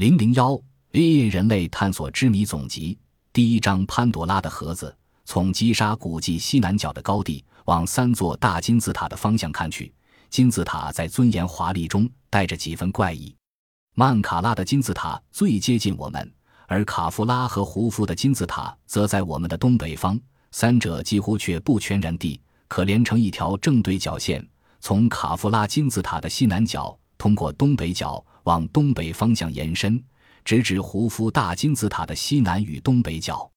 零零幺，A 人类探索之谜总集第一章：潘多拉的盒子。从击沙古迹西南角的高地往三座大金字塔的方向看去，金字塔在尊严华丽中带着几分怪异。曼卡拉的金字塔最接近我们，而卡夫拉和胡夫的金字塔则在我们的东北方，三者几乎却不全然地可连成一条正对角线，从卡夫拉金字塔的西南角通过东北角。往东北方向延伸，直指胡夫大金字塔的西南与东北角。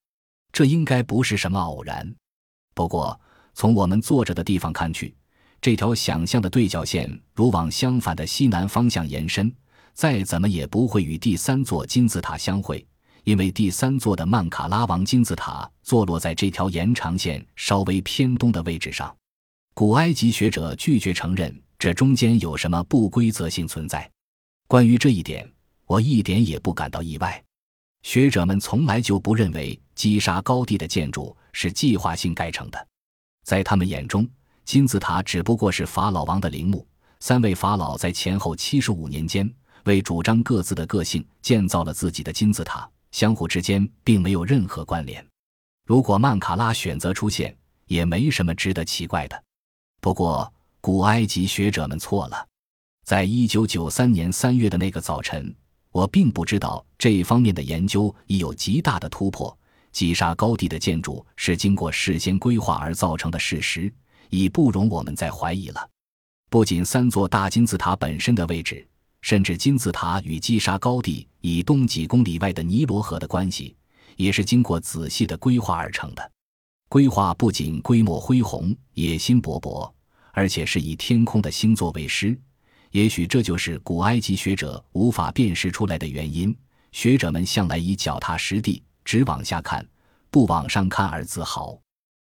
这应该不是什么偶然。不过，从我们坐着的地方看去，这条想象的对角线如往相反的西南方向延伸，再怎么也不会与第三座金字塔相会，因为第三座的曼卡拉王金字塔坐落在这条延长线稍微偏东的位置上。古埃及学者拒绝承认这中间有什么不规则性存在。关于这一点，我一点也不感到意外。学者们从来就不认为击杀高地的建筑是计划性盖成的，在他们眼中，金字塔只不过是法老王的陵墓。三位法老在前后七十五年间，为主张各自的个性建造了自己的金字塔，相互之间并没有任何关联。如果曼卡拉选择出现，也没什么值得奇怪的。不过，古埃及学者们错了。在一九九三年三月的那个早晨，我并不知道这方面的研究已有极大的突破。击沙高地的建筑是经过事先规划而造成的事实，已不容我们再怀疑了。不仅三座大金字塔本身的位置，甚至金字塔与击沙高地以东几公里外的尼罗河的关系，也是经过仔细的规划而成的。规划不仅规模恢宏、野心勃勃，而且是以天空的星座为师。也许这就是古埃及学者无法辨识出来的原因。学者们向来以脚踏实地、只往下看，不往上看而自豪。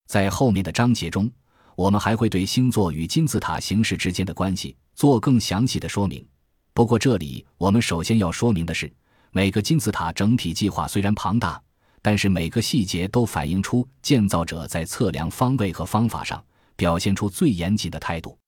在后面的章节中，我们还会对星座与金字塔形式之间的关系做更详细的说明。不过，这里我们首先要说明的是，每个金字塔整体计划虽然庞大，但是每个细节都反映出建造者在测量方位和方法上表现出最严谨的态度。